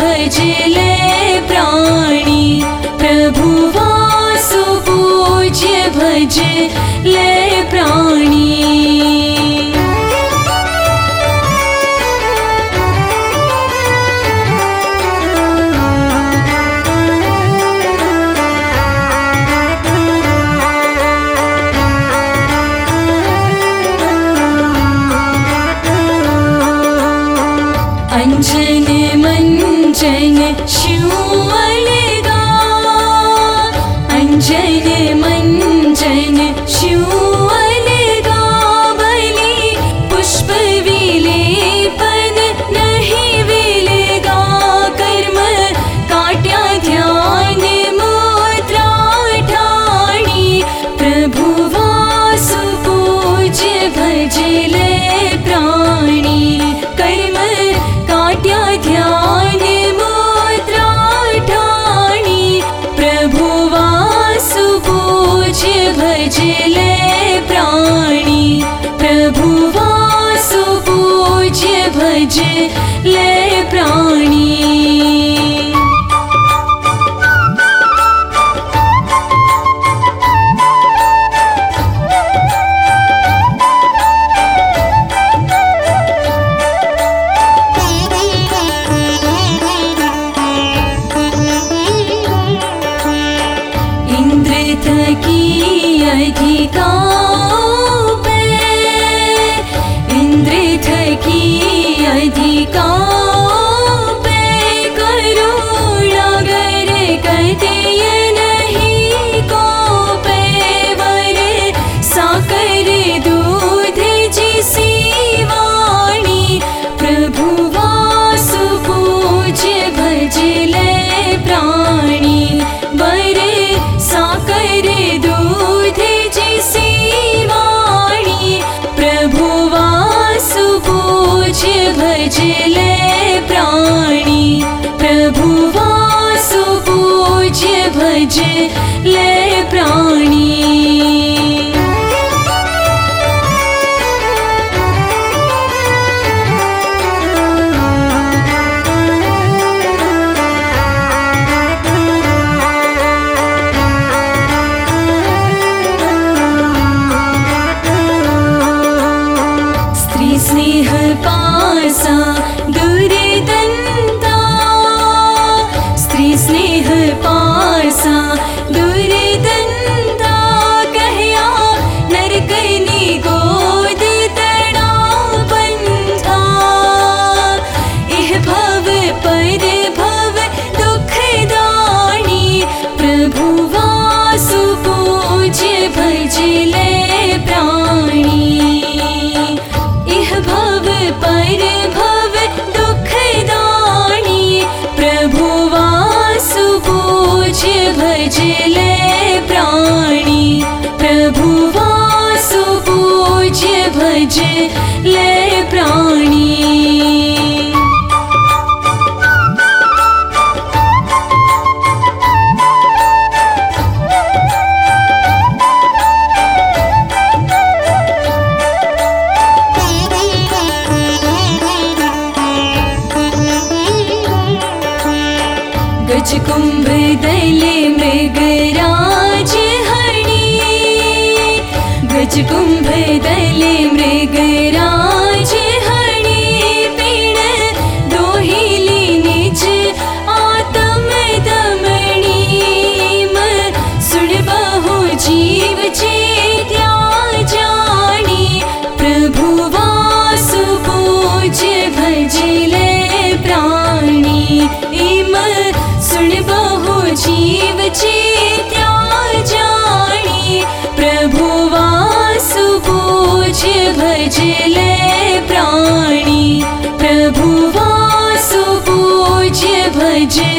भजले प्राणी। प्राणि प्रभुवा पूज्य भजले Anjene Shivalida Anjene की अधिका ले प्राणी। स्त्री स्नेह पारसा स्त्री स्नेह पारसा कुम्भ दली मृगराजकुम्भ भजले प्राणि। प्रभुवासुज भजे